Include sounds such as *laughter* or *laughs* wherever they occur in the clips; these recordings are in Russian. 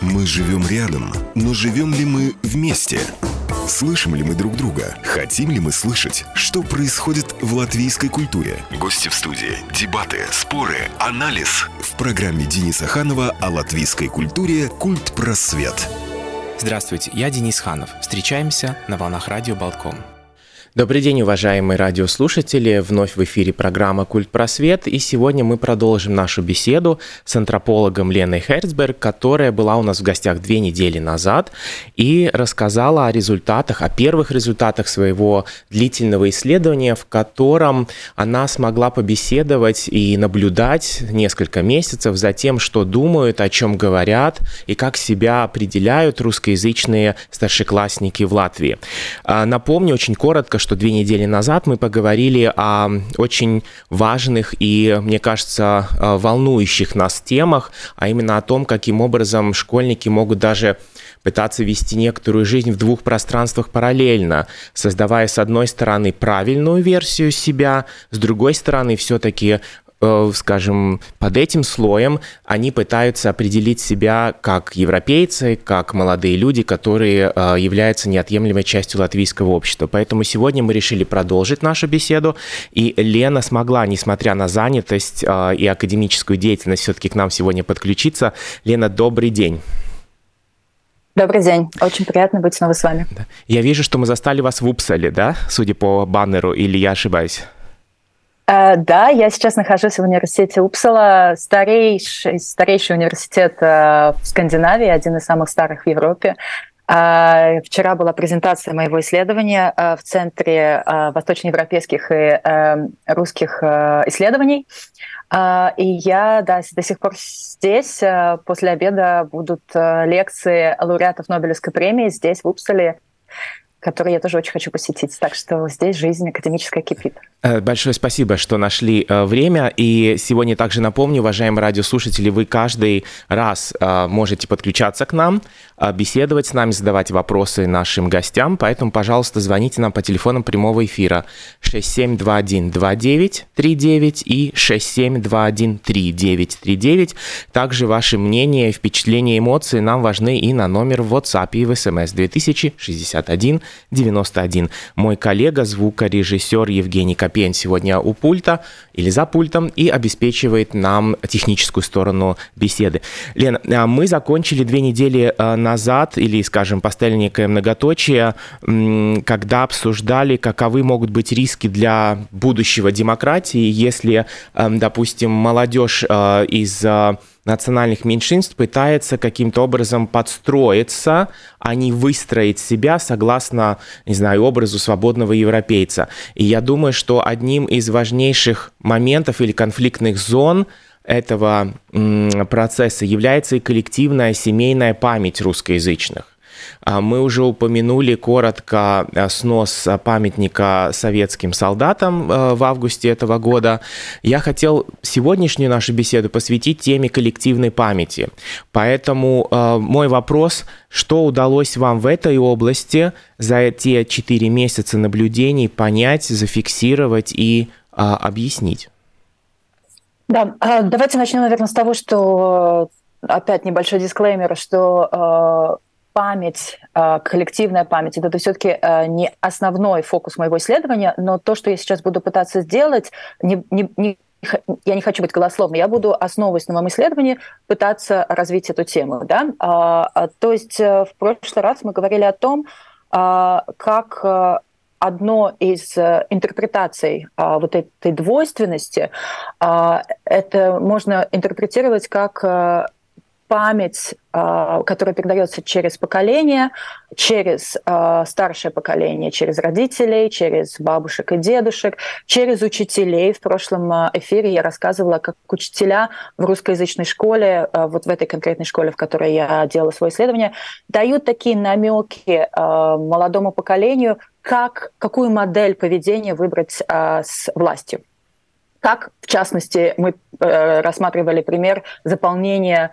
Мы живем рядом, но живем ли мы вместе? Слышим ли мы друг друга? Хотим ли мы слышать, что происходит в латвийской культуре? Гости в студии, дебаты, споры, анализ. В программе Дениса Ханова о латвийской культуре «Культ просвет». Здравствуйте, я Денис Ханов. Встречаемся на волнах радио «Балкон». Добрый день, уважаемые радиослушатели. Вновь в эфире программа «Культ просвет». И сегодня мы продолжим нашу беседу с антропологом Леной Херцберг, которая была у нас в гостях две недели назад и рассказала о результатах, о первых результатах своего длительного исследования, в котором она смогла побеседовать и наблюдать несколько месяцев за тем, что думают, о чем говорят и как себя определяют русскоязычные старшеклассники в Латвии. А, напомню очень коротко, что две недели назад мы поговорили о очень важных и, мне кажется, э, волнующих нас темах, а именно о том, каким образом школьники могут даже пытаться вести некоторую жизнь в двух пространствах параллельно, создавая с одной стороны правильную версию себя, с другой стороны все-таки скажем, под этим слоем они пытаются определить себя как европейцы, как молодые люди, которые э, являются неотъемлемой частью латвийского общества. Поэтому сегодня мы решили продолжить нашу беседу, и Лена смогла, несмотря на занятость э, и академическую деятельность, все-таки к нам сегодня подключиться. Лена, добрый день. Добрый день. Очень приятно быть снова с вами. Я вижу, что мы застали вас в Упсале, да, судя по баннеру, или я ошибаюсь? Э, да, я сейчас нахожусь в университете Упсала, старейший, старейший университет э, в Скандинавии, один из самых старых в Европе. Э, вчера была презентация моего исследования в Центре восточноевропейских и русских исследований. И я да, до сих пор здесь. После обеда будут лекции лауреатов Нобелевской премии здесь, в Упсале который я тоже очень хочу посетить. Так что здесь жизнь академическая кипит. Э, большое спасибо, что нашли э, время. И сегодня также напомню, уважаемые радиослушатели, вы каждый раз э, можете подключаться к нам, беседовать с нами, задавать вопросы нашим гостям. Поэтому, пожалуйста, звоните нам по телефонам прямого эфира 67212939 и 67213939. Также ваши мнения, впечатления, эмоции нам важны и на номер в WhatsApp и в SMS 2061 91. Мой коллега, звукорежиссер Евгений Копейн сегодня у пульта или за пультом и обеспечивает нам техническую сторону беседы. Лена, а мы закончили две недели а, назад, или, скажем, поставили некое многоточие, когда обсуждали, каковы могут быть риски для будущего демократии, если, допустим, молодежь а, из национальных меньшинств пытается каким-то образом подстроиться, а не выстроить себя согласно, не знаю, образу свободного европейца. И я думаю, что одним из важнейших моментов или конфликтных зон этого процесса является и коллективная семейная память русскоязычных. А, мы уже упомянули коротко э, снос памятника советским солдатам э, в августе этого года. Я хотел сегодняшнюю нашу беседу посвятить теме коллективной памяти. Поэтому э, мой вопрос, что удалось вам в этой области за эти четыре месяца наблюдений понять, зафиксировать и объяснить? Да, давайте начнем, наверное, с того, что опять небольшой дисклеймер, что память, а, коллективная память, это все-таки а, не основной фокус моего исследования, но то, что я сейчас буду пытаться сделать, не, не, не я не хочу быть голословной, я буду, основываясь на моем исследовании, пытаться развить эту тему. Да? А, то есть э, в прошлый раз мы говорили о том, как э, одно из э, интерпретаций вот этой двойственности, это можно интерпретировать как память, а, которая передается через поколение, через а, старшее поколение, через родителей, через бабушек и дедушек, через учителей. В прошлом а, эфире я рассказывала, как учителя в русскоязычной школе, вот в этой конкретной школе, в которой я делала свое исследование, дают такие намеки молодому поколению, как, какую модель поведения выбрать с властью. Как, в частности, мы э, рассматривали пример заполнения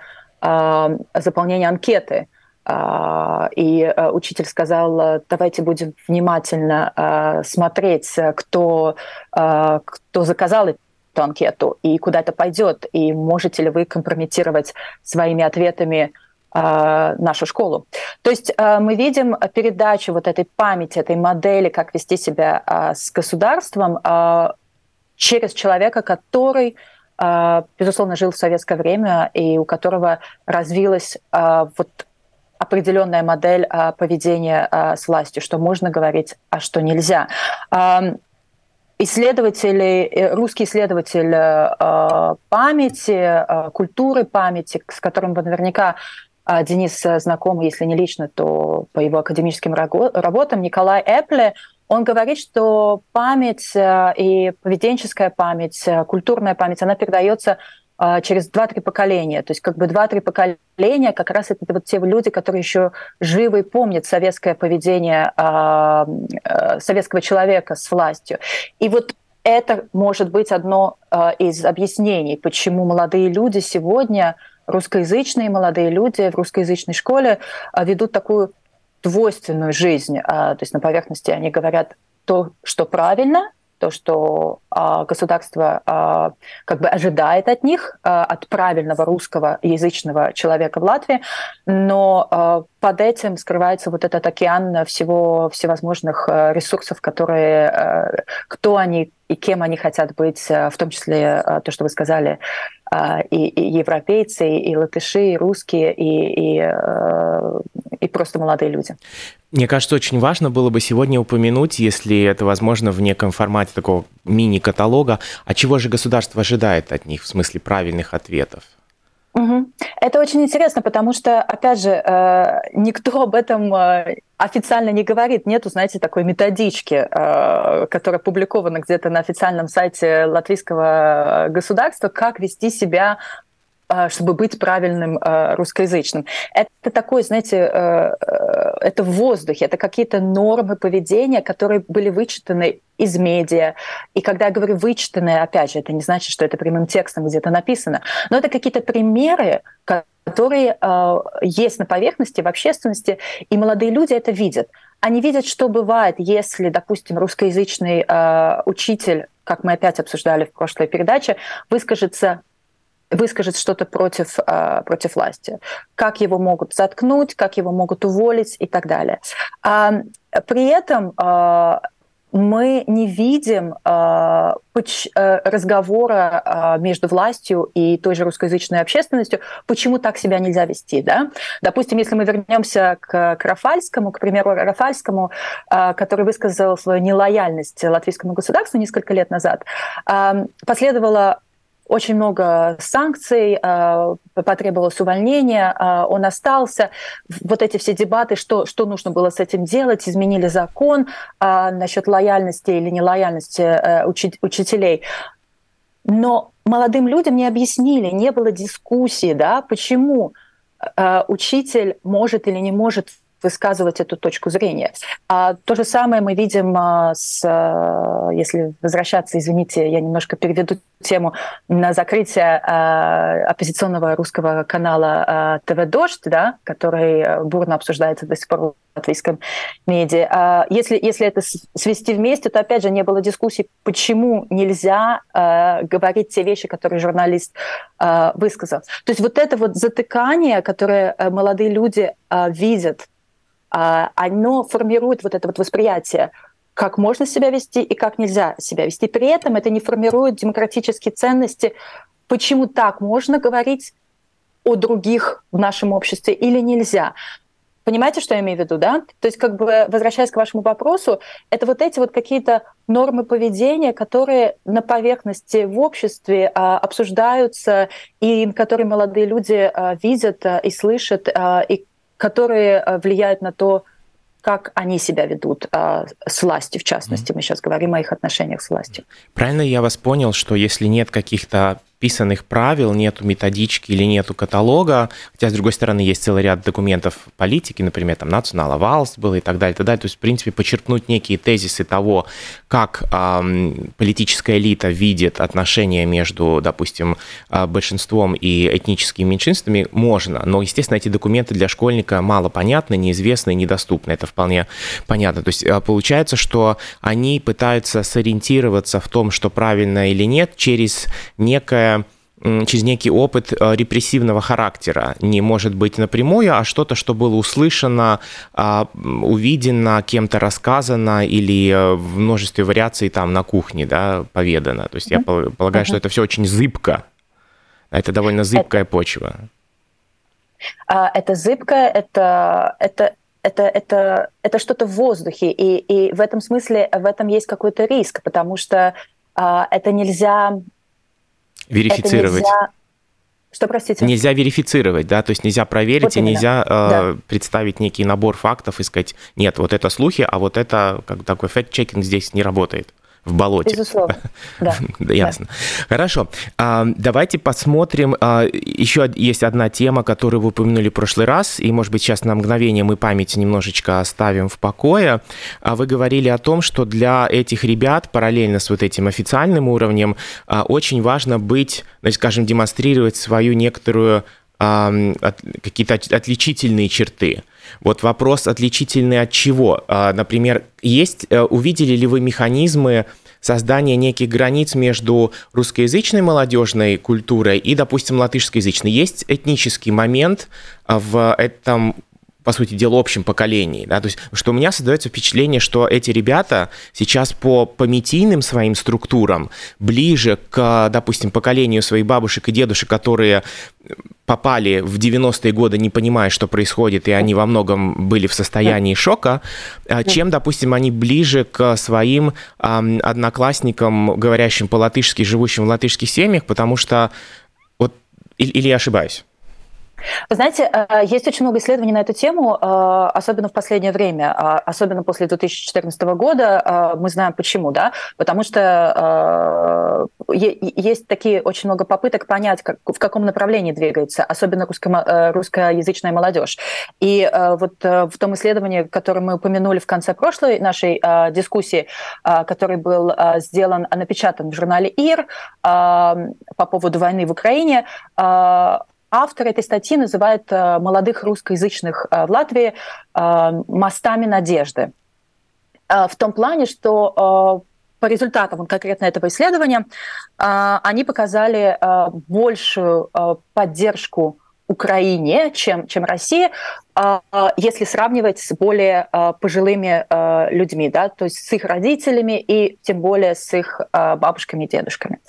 заполнения анкеты. А, и а, учитель сказал, давайте будем внимательно смотреть, кто, кто заказал эту анкету и куда это пойдет, и можете ли вы компрометировать своими ответами нашу школу. То есть мы видим передачу вот этой памяти, этой модели, как вести себя с государством через человека, который безусловно, жил в советское время и у которого развилась вот определенная модель поведения с властью, что можно говорить, а что нельзя. Исследователи, э, русский исследователь э, памяти, э, культуры памяти, с которым вы наверняка Денис знаком, если не лично, то по его академическим работам, Николай Эпле, он говорит, что память и поведенческая память, культурная память, она передается а, через 2-3 поколения. То есть как бы 2-3 поколения как раз это вот те люди, которые еще живы и помнят советское поведение э, советского человека с властью. И вот это может быть одно из объяснений, почему молодые люди сегодня, русскоязычные молодые люди в русскоязычной школе ведут такую двойственную жизнь. То есть на поверхности они говорят то, что правильно, то, что а, государство а, как бы ожидает от них, а, от правильного русского язычного человека в Латвии, но а, под этим скрывается вот этот океан всего всевозможных а, ресурсов, которые, а, кто они и кем они хотят быть, а, в том числе а, то, что вы сказали, а, и, и европейцы, и латыши, и русские, и, и, а, и просто молодые люди. Мне кажется, очень важно было бы сегодня упомянуть, если это возможно в неком формате такого мини-каталога, а чего же государство ожидает от них в смысле правильных ответов? Угу. Это очень интересно, потому что, опять же, э, никто об этом э, официально не говорит. Нету, знаете, такой методички, э, которая опубликована где-то на официальном сайте латвийского государства, как вести себя чтобы быть правильным а, русскоязычным. Это такой, знаете, э, э, это в воздухе, это какие-то нормы поведения, которые были вычитаны из медиа. И когда я говорю вычитанные, опять же, это не значит, что это прямым текстом где-то написано, но это какие-то примеры, которые э, есть на поверхности, в общественности, и молодые люди это видят. Они видят, что бывает, если, допустим, русскоязычный учитель, как мы опять обсуждали в прошлой передаче, выскажется выскажет что-то против, э, против власти. Как его могут заткнуть, как его могут уволить и так далее. А, при этом э, мы не видим э, разговора между властью и той же русскоязычной общественностью, почему так себя нельзя вести. Да? Допустим, если мы вернемся к, к Рафальскому, к примеру, Рафальскому, который высказал свою нелояльность латвийскому государству несколько лет назад, последовало очень много санкций, э, потребовалось увольнение, э, он остался. Вот эти все дебаты, что, что нужно было с этим делать, изменили закон э, насчет лояльности или нелояльности учителей. Но молодым людям не объяснили, не было дискуссии, да, почему учитель может или не может высказывать эту точку зрения. А то же самое мы видим а, с, а, если возвращаться, извините, я немножко переведу тему на закрытие а, оппозиционного русского канала ТВ Дождь, да, который бурно обсуждается до сих пор в латвийском медиа. Если, если это свести вместе, то опять же не было дискуссий, почему нельзя говорить те вещи, которые журналист высказал. То есть вот это вот затыкание, которое молодые люди видят а, оно формирует вот это вот восприятие, как можно себя вести и как нельзя себя вести. При этом это не формирует демократические ценности, почему так можно говорить о других в нашем обществе или нельзя. Понимаете, что я имею в виду, да? То есть, как бы, возвращаясь к вашему вопросу, это вот эти вот какие-то нормы поведения, которые на поверхности в обществе а, обсуждаются, и которые молодые люди а, видят а, и слышат, а, и которые э, влияют на то, как они себя ведут а, с властью, в частности. Мы сейчас говорим о их отношениях с властью. Правильно я вас понял, что если нет каких-то писанных правил, нету методички или нету каталога, хотя, с другой стороны, есть целый ряд документов политики, например, там Национала Валс было и так далее, и так далее. То есть, в принципе, почерпнуть некие тезисы того, как эм, политическая элита видит отношения между, допустим, а, большинством и этническими меньшинствами, можно. Но, естественно, эти документы для школьника мало понятны, неизвестны, недоступны. Это вполне понятно. То есть, а, получается, что они пытаются сориентироваться в том, что правильно или нет, через некое через некий опыт э, репрессивного характера. Не может быть напрямую, а что-то, что было услышано, а, увидено, кем-то рассказано или э, в множестве вариаций там на кухне да, поведано. То есть я полагаю, что это все очень зыбко. Это довольно зыбкая это... почва. А, это зыбкое, это, это, это, это, это что-то в воздухе, и, и в этом смысле в этом есть какой-то риск, потому что а, это нельзя верифицировать. Это нельзя... Что, простите? Нельзя верифицировать, да, то есть нельзя проверить вот и нельзя э, да. представить некий набор фактов и сказать, нет, вот это слухи, а вот это, как такой факт-чекинг здесь не работает в болоте. Безусловно, *laughs* да. Ясно. Хорошо. А, давайте посмотрим. А, еще есть одна тема, которую вы упомянули в прошлый раз, и, может быть, сейчас на мгновение мы память немножечко оставим в покое. А вы говорили о том, что для этих ребят, параллельно с вот этим официальным уровнем, очень важно быть, значит, скажем, демонстрировать свою некоторую какие-то отличительные черты. Вот вопрос отличительный от чего? А, например, есть, э, увидели ли вы механизмы создания неких границ между русскоязычной молодежной культурой и, допустим, латышскоязычной? Есть этнический момент в этом по сути дела, общем поколении. Да? То есть, что у меня создается впечатление, что эти ребята сейчас по понятийным своим структурам ближе к, допустим, поколению своих бабушек и дедушек, которые попали в 90-е годы, не понимая, что происходит, и они во многом были в состоянии шока, а, чем, допустим, они ближе к своим одноклассникам, говорящим по-латышски, живущим в латышских семьях, потому что вот или я ошибаюсь? Вы знаете, э, есть очень много исследований на эту тему, э, особенно в последнее время, а особенно после 2014 года. Э, мы знаем почему, да? Потому что есть такие очень много попыток понять, как, в каком направлении двигается, особенно русско русскоязычная молодежь. И вот в том исследовании, которое мы упомянули в конце прошлой нашей дискуссии, который был сделан, напечатан в журнале ИР по поводу войны в Украине, Автор этой статьи называет э, молодых русскоязычных э, в Латвии э, мостами надежды. В том плане, что по результатам конкретно этого исследования они показали большую поддержку Украине, чем, чем России, если сравнивать с более пожилыми людьми, да, то есть с их родителями и тем более с их бабушками и дедушками.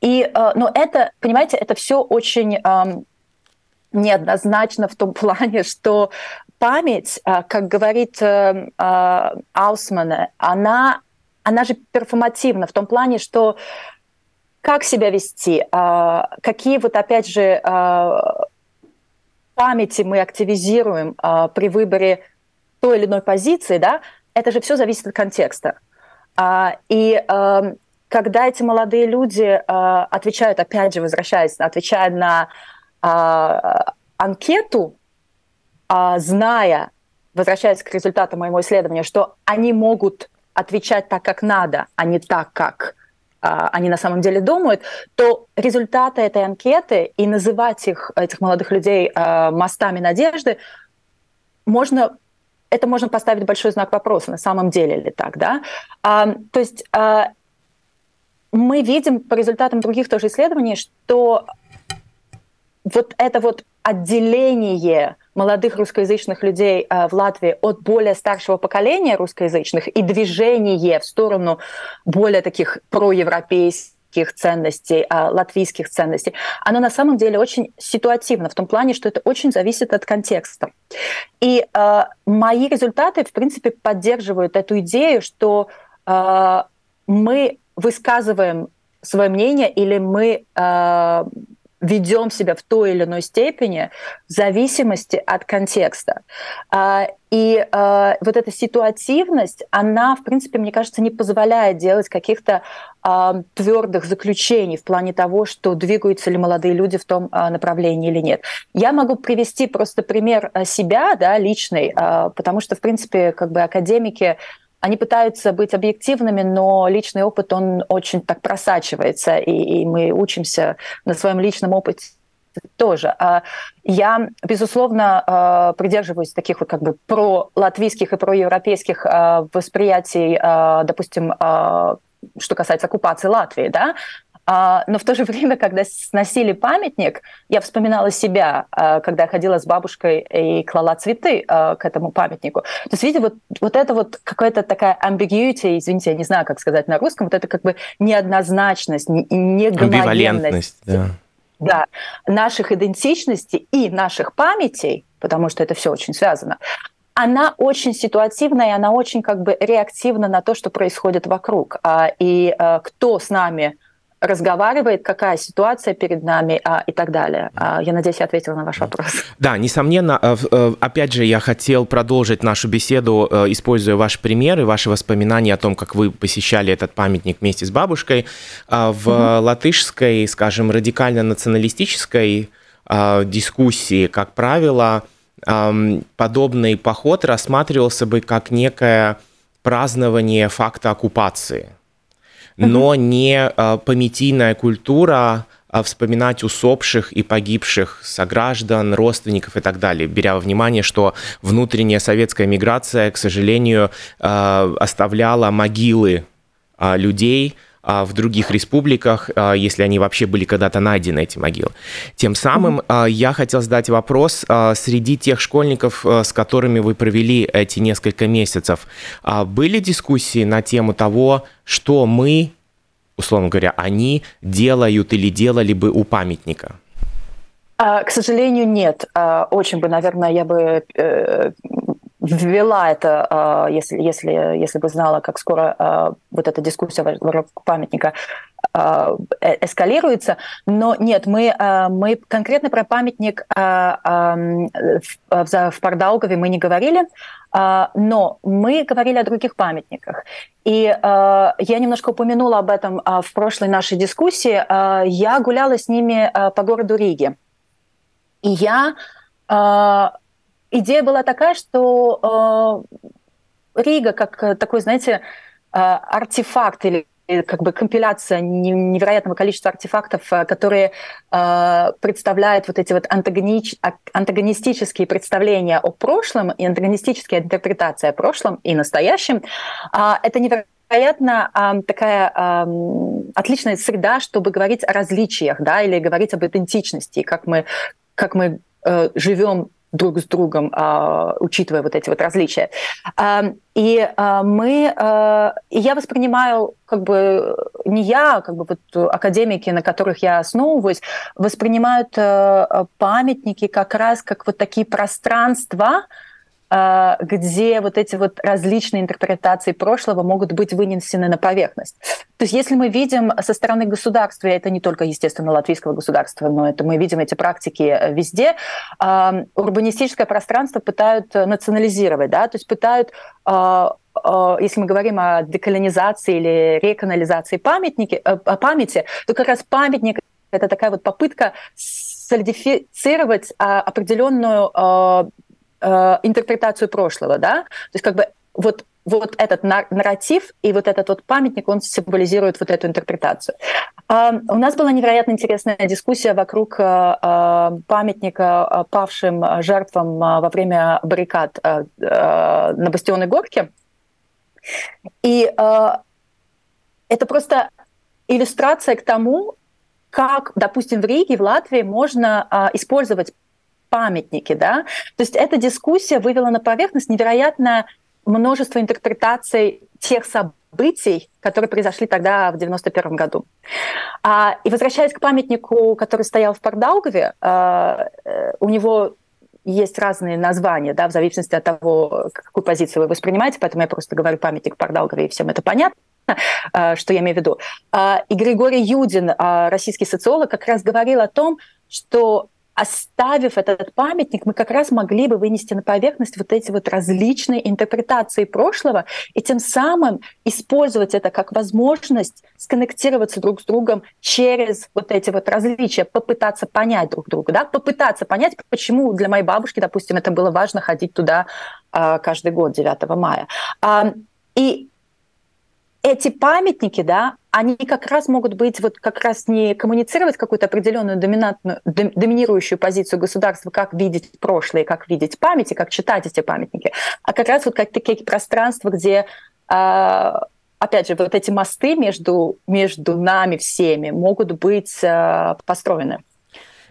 И, э, но это, понимаете, это все очень неоднозначно в том *laughs* плане, что память, э, как говорит э, Аусман, она, она же перформативна в том плане, что как себя вести, какие вот опять же памяти мы активизируем при выборе той или иной позиции, да, это же все зависит от контекста. И когда эти молодые люди э, отвечают, опять же, возвращаясь, отвечая на э, анкету, э, зная, возвращаясь к результатам моего исследования, что они могут отвечать так, как надо, а не так, как они на самом деле думают, то результаты этой анкеты и называть их, этих молодых людей мостами надежды, можно это можно поставить большой знак вопроса, на самом деле ли так, да? А, то есть а, мы видим по результатам других тоже исследований, что вот это вот отделение молодых русскоязычных людей э, в Латвии от более старшего поколения русскоязычных и движение в сторону более таких проевропейских ценностей, э, латвийских ценностей, оно на самом деле очень ситуативно в том плане, что это очень зависит от контекста. И э, мои результаты, в принципе, поддерживают эту идею, что э, мы высказываем свое мнение или мы э, ведем себя в той или иной степени в зависимости от контекста. Э, и э, вот эта ситуативность, она, в принципе, мне кажется, не позволяет делать каких-то э, твердых заключений в плане того, что двигаются ли молодые люди в том э, направлении или нет. Я могу привести просто пример себя, да, личный, э, потому что, в принципе, как бы академики они пытаются быть объективными, но личный опыт, он очень так просачивается, и, и мы учимся на своем личном опыте тоже. А я, безусловно, а, придерживаюсь таких вот как бы про-латвийских и про-европейских а, восприятий, допустим, что касается оккупации Латвии, да, но в то же время, когда сносили памятник, я вспоминала себя, а, когда я ходила с бабушкой и клала цветы а, к этому памятнику. То есть, видите, вот, вот это вот какая-то такая ambiguity, извините, я не знаю, как сказать на русском, вот это как бы неоднозначность, негомогенность. Да. Да, наших идентичностей и наших памятей, потому что это все очень связано, она очень ситуативная, она очень как бы реактивна на то, что происходит вокруг. И кто с нами разговаривает, какая ситуация перед нами а, и так далее. А, я надеюсь, я ответила на ваш вопрос. Да, несомненно. Э, э, опять же, я хотел продолжить нашу беседу, э, используя ваши примеры, ваши воспоминания о том, как вы посещали этот памятник вместе с бабушкой. А, в mm-hmm. латышской, скажем, радикально-националистической дискуссии, как правило, подобный поход рассматривался бы как некое празднование факта оккупации – но не а, понятийная культура а вспоминать усопших и погибших сограждан, родственников и так далее, беря во внимание, что внутренняя советская миграция, к сожалению, а, оставляла могилы людей, в других республиках, а, если они вообще были когда-то найдены, эти могилы. Тем самым mm-hmm. я хотел задать вопрос, среди тех школьников, с которыми вы провели эти несколько месяцев, были дискуссии на тему того, что мы, условно говоря, они делают или делали бы у памятника? К сожалению, нет. Очень бы, наверное, я бы э, ввела это, а, если, если, если бы знала, как скоро а, вот эта дискуссия вокруг памятника а, э, эскалируется. Но нет, мы, мы конкретно про памятник в, в Пардаугове мы не говорили, но мы говорили о других памятниках. И я немножко упомянула об этом в прошлой нашей дискуссии. Я гуляла с ними по городу Риге. И я идея была такая, что э, Рига как э, такой, знаете, э, артефакт или как бы компиляция невероятного количества артефактов, э, которые э, представляют вот эти вот антагони... антагонистические представления о прошлом и антагонистические интерпретации о прошлом и настоящем. Э, это невероятно э, такая э, отличная среда, чтобы говорить о различиях, да, или говорить об идентичности, как мы, как мы э, живем друг с другом, а, учитывая вот эти вот различия. А, и а, мы, я воспринимаю, как бы не я, как бы вот академики, на которых я основываюсь, воспринимают памятники как раз как вот такие пространства, где вот эти вот различные интерпретации прошлого могут быть вынесены на поверхность. То есть если мы видим со стороны государства, и это не только, естественно, латвийского государства, но это мы видим эти практики э, везде, а, урбанистическое пространство пытают национализировать, да, то есть пытают а, если мы говорим о деколонизации или реканализации памятники, э, памяти, то как раз памятник это такая вот попытка солидифицировать определенную э, интерпретацию прошлого, да, то есть как бы вот вот этот нарратив и вот этот вот памятник, он символизирует вот эту интерпретацию. А, у нас была невероятно интересная дискуссия вокруг а, а, памятника павшим жертвам во время баррикад на Бастионной горке. И это просто иллюстрация к тому, как, допустим, в Риге, в Латвии можно использовать памятники, да. То есть эта дискуссия вывела на поверхность невероятное множество интерпретаций тех событий, которые произошли тогда в 91 году. А, и возвращаясь к памятнику, который стоял в Пардаугове, а, э, у него есть разные названия, да, в зависимости от того, какую позицию вы воспринимаете, поэтому я просто говорю памятник Пардаугове, и всем это понятно а, что я имею в виду. А, и Григорий Юдин, российский социолог, как раз говорил о том, что оставив этот памятник, мы как раз могли бы вынести на поверхность вот эти вот различные интерпретации прошлого и тем самым использовать это как возможность сконнектироваться друг с другом через вот эти вот различия, попытаться понять друг друга, да, попытаться понять, почему для моей бабушки, допустим, это было важно ходить туда а, каждый год 9 мая. И эти памятники, да, они как раз могут быть вот как раз не коммуницировать какую-то определенную доминантную, доминирующую позицию государства, как видеть прошлое, как видеть памяти, как читать эти памятники, а как раз вот как такие пространства, где э, опять же, вот эти мосты между, между нами всеми могут быть э, построены.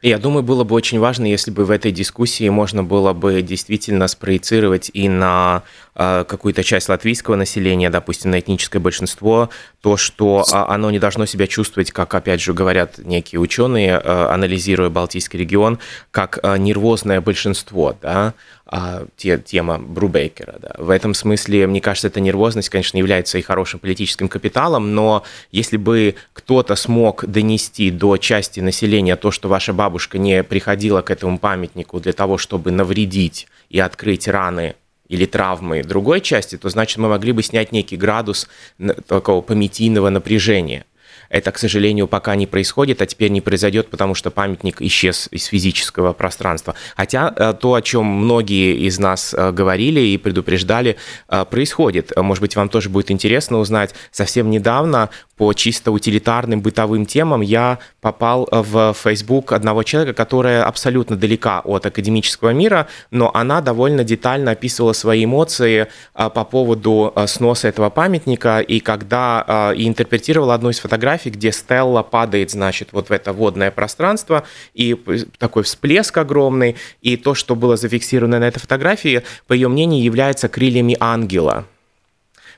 Я думаю, было бы очень важно, если бы в этой дискуссии можно было бы действительно спроецировать и на какую-то часть латвийского населения, допустим, на этническое большинство, то, что э, оно не должно себя чувствовать, как, опять же, говорят некие ученые, э, анализируя Балтийский регион, как нервозное большинство, да, а, те, тема Брубейкера. Да. В этом смысле, мне кажется, эта нервозность, конечно, является и хорошим политическим капиталом, но если бы кто-то смог донести до части населения то, что ваша бабушка не приходила к этому памятнику для того, чтобы навредить и открыть раны или травмы другой части, то значит мы могли бы снять некий градус такого пометийного напряжения. Это, к сожалению, пока не происходит, а теперь не произойдет, потому что памятник исчез из физического пространства. Хотя э, то, о чем многие из нас э, говорили и предупреждали, э, происходит. Может быть, вам тоже будет интересно узнать. Совсем недавно по чисто утилитарным бытовым темам я попал в Facebook одного человека, которая абсолютно далека от академического мира, но она довольно детально описывала свои эмоции по поводу сноса этого памятника, и когда и интерпретировала одну из фотографий, фотографий, где Стелла падает, значит, вот в это водное пространство, и такой всплеск огромный, и то, что было зафиксировано на этой фотографии, по ее мнению, является крыльями ангела.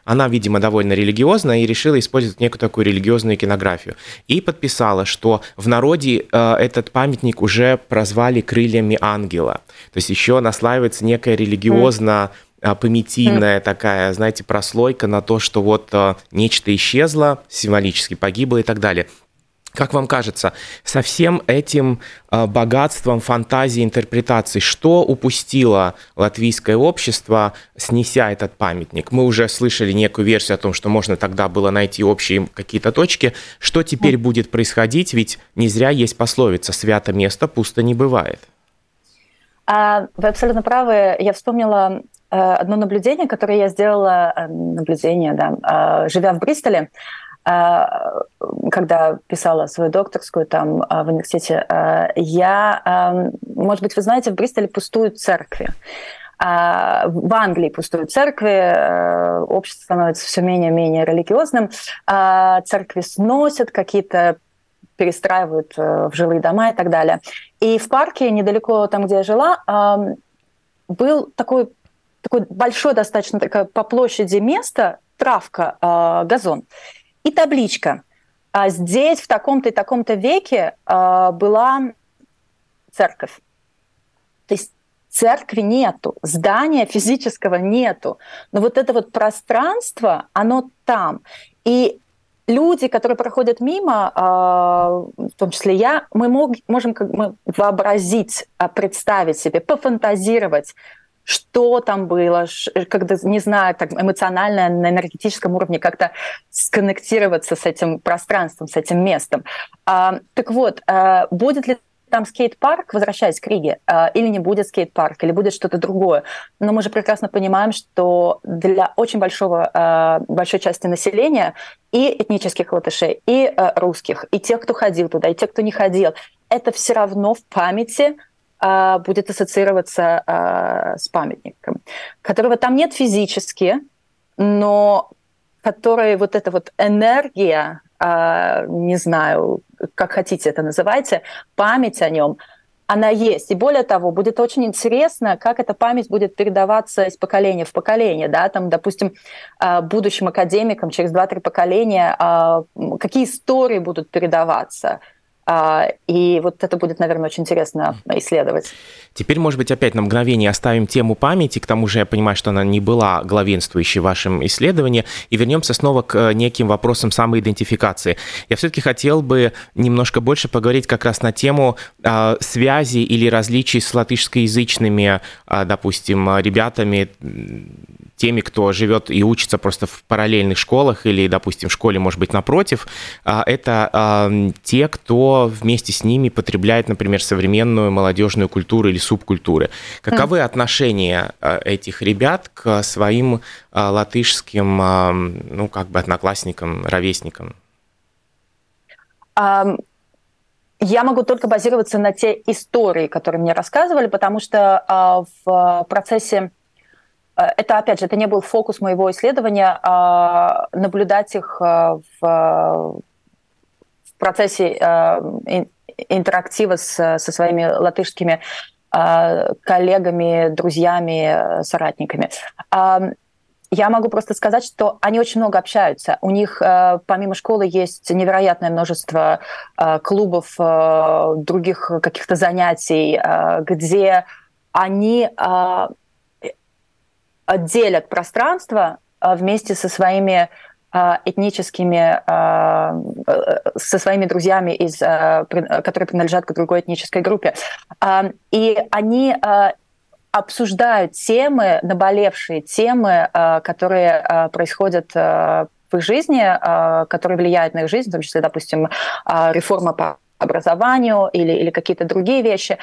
Она, видимо, довольно религиозна и решила использовать некую такую религиозную кинографию. И подписала, что в народе э, этот памятник уже прозвали крыльями ангела. То есть еще наслаивается некая религиозно а, понятийная mm. такая, знаете, прослойка на то, что вот а, нечто исчезло, символически погибло и так далее. Как вам кажется, со всем этим а, богатством фантазии, интерпретаций, что упустило латвийское общество, снеся этот памятник? Мы уже слышали некую версию о том, что можно тогда было найти общие какие-то точки. Что теперь будет происходить? Ведь не зря есть пословица «свято место пусто не бывает». Вы абсолютно правы. Я вспомнила одно наблюдение, которое я сделала, э, наблюдение, да, э, живя в Бристоле, когда писала свою докторскую там в университете, я, может быть, вы знаете, в Бристоле пустуют церкви. В Англии пустуют церкви, общество становится все менее и менее религиозным, церкви сносят, какие-то перестраивают в жилые дома и так далее. И в парке, недалеко там, где я жила, был такой такой большой достаточно такая по площади место, травка, э, газон, и табличка. А здесь в таком-то и таком-то веке э, была церковь. То есть церкви нету, здания физического нету, но вот это вот пространство, оно там. И люди, которые проходят мимо, в том числе я, мы можем как мы вообразить, представить себе, пофантазировать, что там было, когда, не знаю, так эмоционально, на энергетическом уровне как-то сконнектироваться с этим пространством, с этим местом. А, так вот, а, будет ли там скейт-парк, возвращаясь к Риге, а, или не будет скейт-парк, или будет что-то другое. Но мы же прекрасно понимаем, что для очень большого, а, большой части населения и этнических латышей, и а, русских, и тех, кто ходил туда, и тех, кто не ходил, это все равно в памяти будет ассоциироваться а, с памятником, которого там нет физически, но который вот эта вот энергия, а, не знаю, как хотите это называйте, память о нем, она есть. И более того, будет очень интересно, как эта память будет передаваться из поколения в поколение. Да? Там, допустим, будущим академикам через 2-3 поколения какие истории будут передаваться – а, и вот это будет, наверное, очень интересно исследовать. Теперь, может быть, опять на мгновение оставим тему памяти, к тому же я понимаю, что она не была главенствующей в вашем исследовании, и вернемся снова к э, неким вопросам самоидентификации. Я все-таки хотел бы немножко больше поговорить как раз на тему э, связи или различий с латышскоязычными, э, допустим, ребятами, теми, кто живет и учится просто в параллельных школах или, допустим, в школе, может быть, напротив. Э, это э, те, кто вместе с ними потребляет, например, современную молодежную культуру или субкультуры. Каковы mm. отношения э, этих ребят к своим э, латышским, э, ну, как бы одноклассникам, ровесникам? Um, я могу только базироваться на те истории, которые мне рассказывали, потому что uh, в процессе это, опять же, это не был фокус моего исследования, а наблюдать их в процессе интерактива с, со своими латышскими коллегами, друзьями, соратниками. Я могу просто сказать, что они очень много общаются. У них помимо школы есть невероятное множество клубов, других каких-то занятий, где они делят пространство вместе со своими этническими, со своими друзьями, из, которые принадлежат к другой этнической группе. И они обсуждают темы, наболевшие темы, которые происходят в их жизни, которые влияют на их жизнь, в том числе, допустим, реформа по образованию или, или какие-то другие вещи.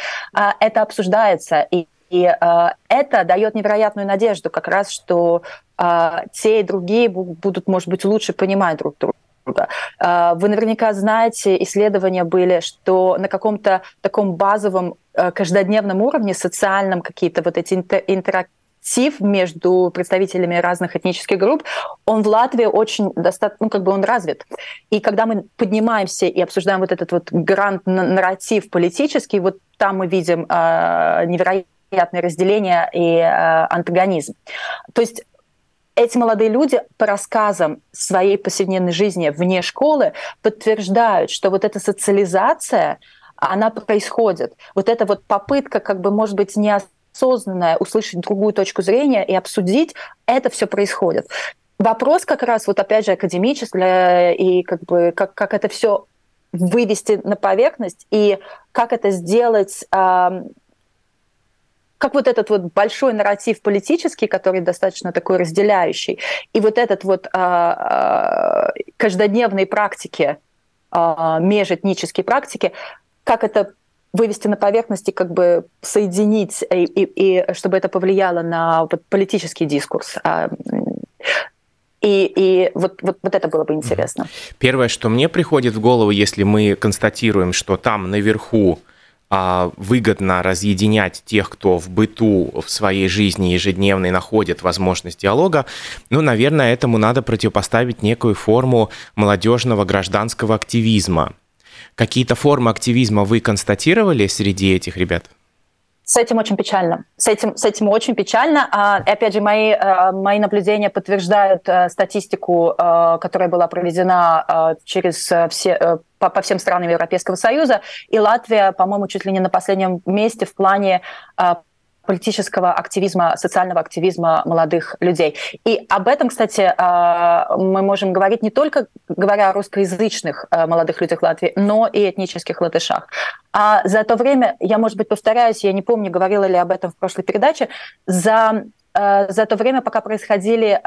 Это обсуждается, и и э, это дает невероятную надежду как раз, что э, те и другие будут, может быть, лучше понимать друг друга. Э, вы наверняка знаете, исследования были, что на каком-то таком базовом каждодневном уровне, социальном какие-то вот эти интерактивные между представителями разных этнических групп, он в Латвии очень достаточно, ну, как бы он развит. И когда мы поднимаемся и обсуждаем вот этот вот грант-нарратив политический, вот там мы видим э, невероятно неприятное разделение и э, антагонизм. То есть эти молодые люди по рассказам своей повседневной жизни вне школы подтверждают, что вот эта социализация, она происходит. Вот эта вот попытка, как бы, может быть, неосознанная, услышать другую точку зрения и обсудить, это все происходит. Вопрос как раз, вот опять же, академический, и как бы как, как это все вывести на поверхность и как это сделать как вот этот вот большой нарратив политический, который достаточно такой разделяющий, и вот этот вот а, а, каждодневные практики, а, межэтнические практики, как это вывести на поверхность и как бы соединить, и, и, и чтобы это повлияло на вот, политический дискурс. А, и, и вот, вот, вот это было бы интересно. Первое, что мне приходит в голову, если мы констатируем, что там наверху выгодно разъединять тех, кто в быту, в своей жизни ежедневной находит возможность диалога, ну, наверное, этому надо противопоставить некую форму молодежного гражданского активизма. Какие-то формы активизма вы констатировали среди этих ребят? С этим очень печально. С этим, с этим очень печально. А, и опять же, мои, э, мои наблюдения подтверждают э, статистику, э, которая была проведена через все, по, по всем странам Европейского Союза. И Латвия, по-моему, чуть ли не на последнем месте в плане политического активизма, социального активизма молодых людей. И об этом, кстати, а, мы можем говорить не только говоря о русскоязычных а, молодых людях Латвии, но и этнических латышах. А за то время, я, может быть, повторяюсь, я не помню, говорила ли об этом в прошлой передаче, за а, за то время, пока происходили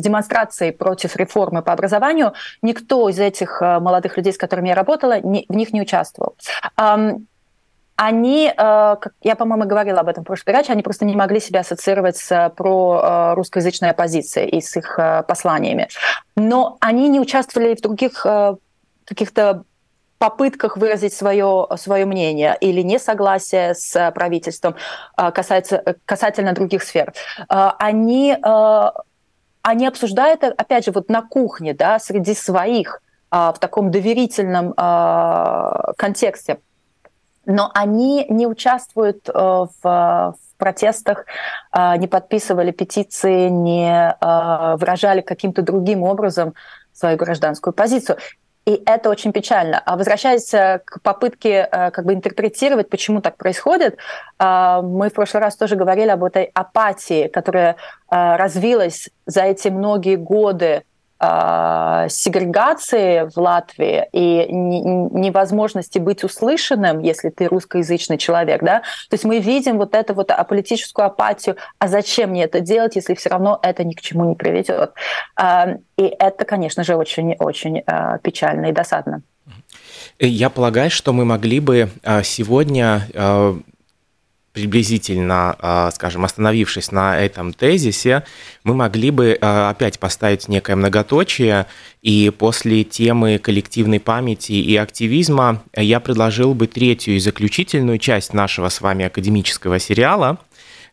демонстрации против реформы по образованию, никто из этих молодых людей, с которыми я работала, в них не участвовал они, э, как я, по-моему, говорила об этом в прошлой передаче, они просто не могли себя ассоциировать с э, про э, русскоязычной оппозицией и с их посланиями. Но они не участвовали в других каких-то попытках выразить свое, свое мнение или несогласие с правительством касается, касательно других сфер. Они, они обсуждают, опять же, вот на кухне, да, среди своих, в таком доверительном контексте но они не участвуют э, в, в протестах, э, не подписывали петиции, не э, выражали каким-то другим образом свою гражданскую позицию. И это очень печально. А возвращаясь к попытке как бы интерпретировать, почему так происходит, мы в прошлый раз тоже говорили об этой апатии, которая развилась за эти многие годы сегрегации в Латвии и невозможности быть услышанным, если ты русскоязычный человек, да, то есть мы видим вот эту вот политическую апатию, а зачем мне это делать, если все равно это ни к чему не приведет. Э, и это, конечно же, очень-очень э, печально и досадно. Я полагаю, что мы могли бы сегодня приблизительно, а, скажем, остановившись на этом тезисе, мы могли бы а, опять поставить некое многоточие, и после темы коллективной памяти и активизма я предложил бы третью и заключительную часть нашего с вами академического сериала.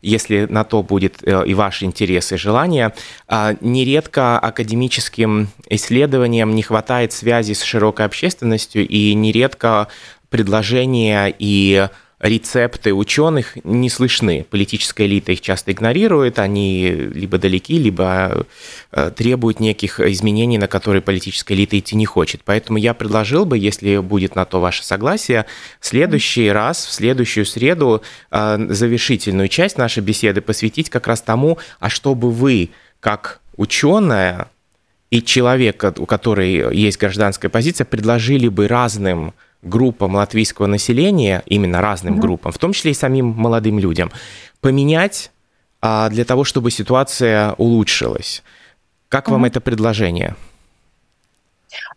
если на то будет и ваш интерес и желание. А, нередко академическим исследованиям не хватает связи с широкой общественностью, и нередко предложения и рецепты ученых не слышны. Политическая элита их часто игнорирует, они либо далеки, либо э, требуют неких изменений, на которые политическая элита идти не хочет. Поэтому я предложил бы, если будет на то ваше согласие, в следующий раз, в следующую среду э, завершительную часть нашей беседы посвятить как раз тому, а чтобы вы, как ученая и человек, у которой есть гражданская позиция, предложили бы разным группам латвийского населения, именно разным mm-hmm. группам, в том числе и самим молодым людям, поменять а, для того, чтобы ситуация улучшилась. Как mm-hmm. вам это предложение?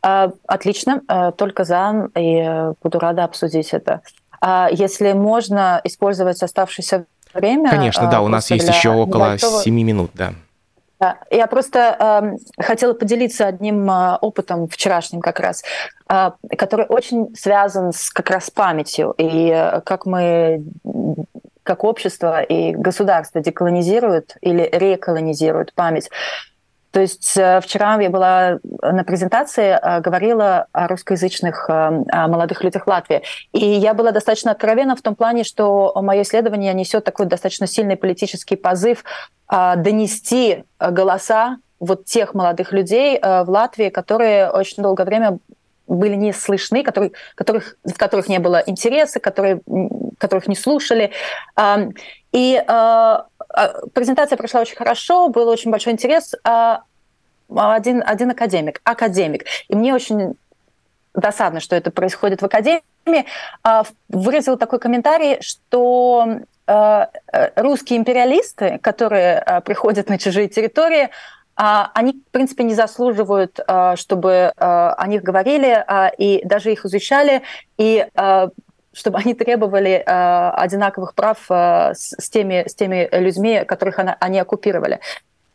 А, отлично, а, только за, и буду рада обсудить это. А, если можно использовать оставшееся время... Конечно, да, у нас есть еще около небольшого... 7 минут, да. Я просто э, хотела поделиться одним э, опытом вчерашним как раз, э, который очень связан с как раз памятью и э, как мы как общество и государство деколонизируют или реколонизируют память. То есть э, вчера я была на презентации, э, говорила о русскоязычных э, молодых людях Латвии. И я была достаточно откровенна в том плане, что мое исследование несет такой достаточно сильный политический позыв донести голоса вот тех молодых людей в Латвии, которые очень долгое время были не слышны, которые, которых, в которых не было интереса, которые, которых не слушали. И презентация прошла очень хорошо, был очень большой интерес. Один, один академик, академик. И мне очень досадно, что это происходит в академии, выразил такой комментарий, что русские империалисты, которые приходят на чужие территории, они, в принципе, не заслуживают, чтобы о них говорили и даже их изучали, и чтобы они требовали э, одинаковых прав э, с, с, теми, с теми людьми, которых она, они оккупировали.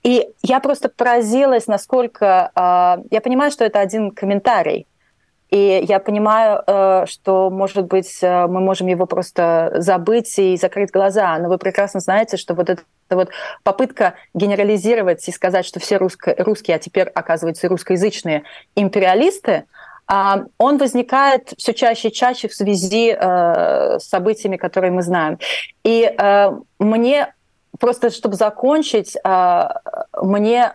И я просто поразилась, насколько... Э, я понимаю, что это один комментарий, и я понимаю, э, что, может быть, э, мы можем его просто забыть и закрыть глаза, но вы прекрасно знаете, что вот эта вот попытка генерализировать и сказать, что все русско- русские, а теперь, оказывается, русскоязычные империалисты – он возникает все чаще и чаще в связи э, с событиями, которые мы знаем. И э, мне просто, чтобы закончить, э, мне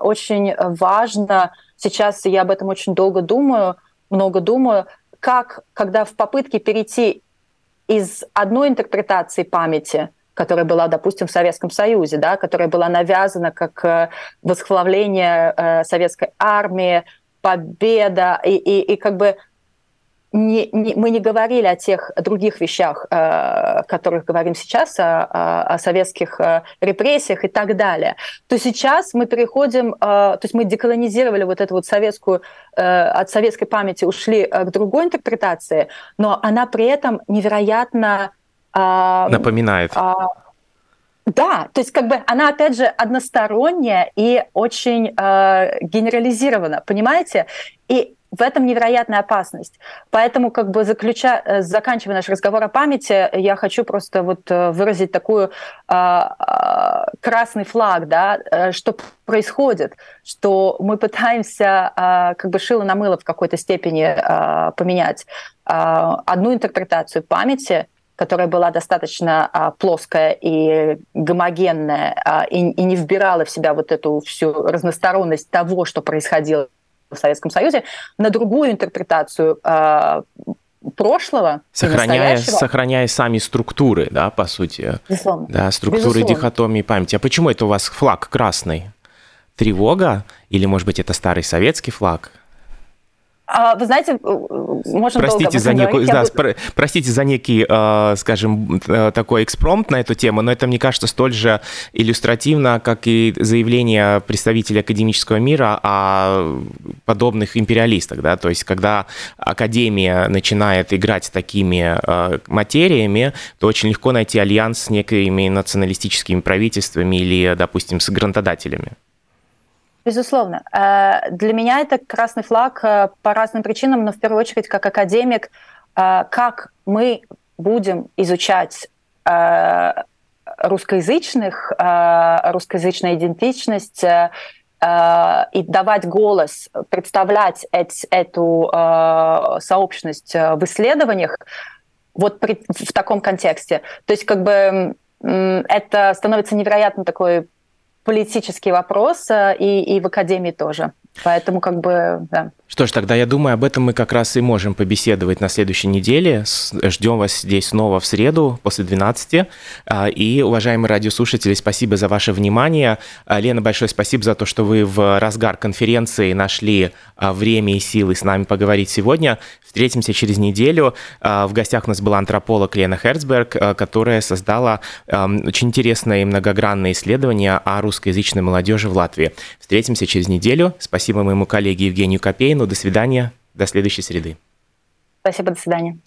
очень важно, сейчас я об этом очень долго думаю, много думаю, как, когда в попытке перейти из одной интерпретации памяти, которая была, допустим, в Советском Союзе, да, которая была навязана как восхваление советской армии, победа, и, и, и как бы не, не, мы не говорили о тех других вещах, э, о которых говорим сейчас, о, о, о советских э, репрессиях и так далее, то сейчас мы переходим, э, то есть мы деколонизировали вот эту вот советскую, от советской памяти ушли к другой интерпретации, но она при этом невероятно... Напоминает. Да, то есть как бы она опять же односторонняя и очень э, генерализирована, понимаете? И в этом невероятная опасность. Поэтому, как бы заключа, э, заканчивая наш разговор о памяти, я хочу просто вот э, выразить такую э, э, красный флаг, да, что происходит, что мы пытаемся э, как бы шило на мыло в какой-то степени э, поменять одну интерпретацию памяти которая была достаточно а, плоская и гомогенная, а, и, и не вбирала в себя вот эту всю разносторонность того, что происходило в Советском Союзе, на другую интерпретацию а, прошлого сохраняя, сохраняя сами структуры, да, по сути. Безусловно. Да, структуры Безусловно. дихотомии памяти. А почему это у вас флаг красный? Тревога? Или, может быть, это старый советский флаг? А, вы знаете, можно простите за некую, да, буду... простите за некий, э, скажем, э, такой экспромт на эту тему, но это, мне кажется, столь же иллюстративно, как и заявление представителей академического мира о подобных империалистах, да, то есть когда академия начинает играть с такими э, материями, то очень легко найти альянс с некими националистическими правительствами или, допустим, с грантодателями. Безусловно. Э, для меня это красный флаг э, по разным причинам, но в первую очередь как академик, э, как мы будем изучать русскоязычных, русскоязычная идентичность и давать голос, представлять эту сообщность в исследованиях вот при, в таком контексте. То есть как бы это становится невероятно такой политический вопрос и, и в академии тоже. Поэтому как бы, да. Что ж, тогда я думаю, об этом мы как раз и можем побеседовать на следующей неделе. Ждем вас здесь снова в среду после 12. А, и, уважаемые радиослушатели, спасибо за ваше внимание. А, Лена, большое спасибо за то, что вы в разгар конференции нашли а, время и силы с нами поговорить сегодня. Встретимся через неделю. В гостях у нас была антрополог Лена Херцберг, которая создала очень интересное и многогранное исследование о русскоязычной молодежи в Латвии. Встретимся через неделю. Спасибо моему коллеге Евгению Копейну. До свидания. До следующей среды. Спасибо, до свидания.